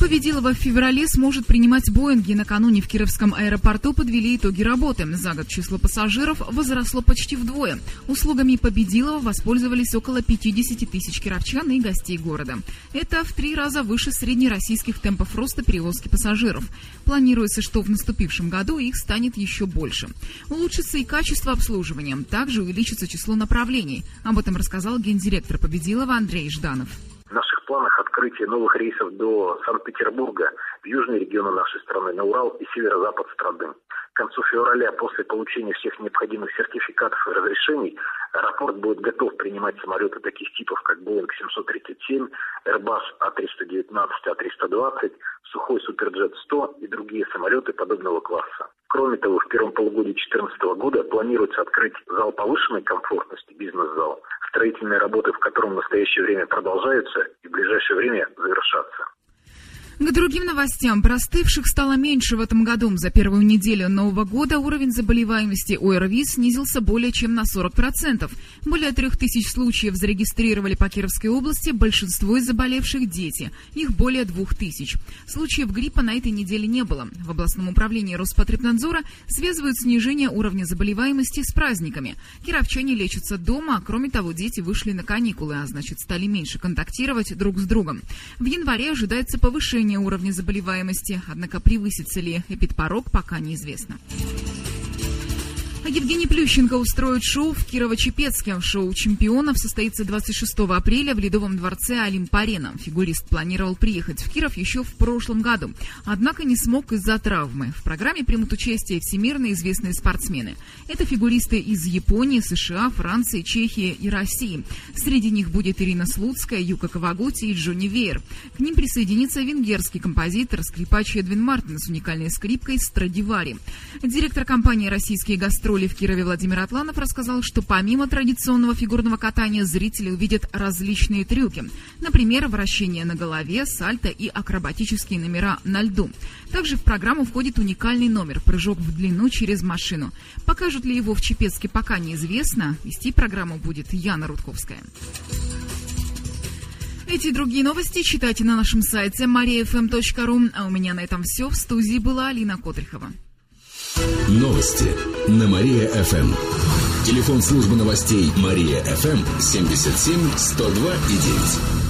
Победилова в феврале сможет принимать Боинги. Накануне в Кировском аэропорту подвели итоги работы. За год число пассажиров возросло почти вдвое. Услугами Победилова воспользовались около 50 тысяч кировчан и гостей города. Это в три раза выше среднероссийских темпов роста перевозки пассажиров. Планируется, что в наступившем году их станет еще больше. Улучшится и качество обслуживания. Также увеличится число направлений. Об этом рассказал гендиректор Победилова Андрей Жданов планах открытие новых рейсов до Санкт-Петербурга, в южные регионы нашей страны, на Урал и северо-запад страны. К концу февраля, после получения всех необходимых сертификатов и разрешений, аэропорт будет готов принимать самолеты таких типов, как Boeing 737, Airbus A319, A320, Сухой Суперджет 100 и другие самолеты подобного класса. Кроме того, в первом полугодии 2014 года планируется открыть зал повышенной комфортности, бизнес-зал, строительные работы в котором в настоящее время продолжаются в ближайшее время завершатся. К другим новостям. Простывших стало меньше в этом году. За первую неделю Нового года уровень заболеваемости ОРВИ снизился более чем на 40%. Более трех тысяч случаев зарегистрировали по Кировской области, большинство из заболевших – дети. Их более двух тысяч. Случаев гриппа на этой неделе не было. В областном управлении Роспотребнадзора связывают снижение уровня заболеваемости с праздниками. Кировчане лечатся дома, а кроме того, дети вышли на каникулы, а значит стали меньше контактировать друг с другом. В январе ожидается повышение уровня заболеваемости, однако превысится ли эпидпорог, пока неизвестно. Евгений Плющенко устроит шоу в Кирово-Чепецке. Шоу чемпионов состоится 26 апреля в Ледовом дворце Олимп-Арена. Фигурист планировал приехать в Киров еще в прошлом году, однако не смог из-за травмы. В программе примут участие всемирно известные спортсмены. Это фигуристы из Японии, США, Франции, Чехии и России. Среди них будет Ирина Слуцкая, Юка Кавагути и Джонни Вейер. К ним присоединится венгерский композитор, скрипач Эдвин Мартин с уникальной скрипкой Страдивари. Директор компании «Российские гастроли» школе в Кирове Владимир Атланов рассказал, что помимо традиционного фигурного катания зрители увидят различные трюки. Например, вращение на голове, сальто и акробатические номера на льду. Также в программу входит уникальный номер «Прыжок в длину через машину». Покажут ли его в Чепецке, пока неизвестно. Вести программу будет Яна Рудковская. Эти и другие новости читайте на нашем сайте mariafm.ru. А у меня на этом все. В студии была Алина Котрихова. Новости на Мария-ФМ. Телефон службы новостей Мария-ФМ 77 102 и 9.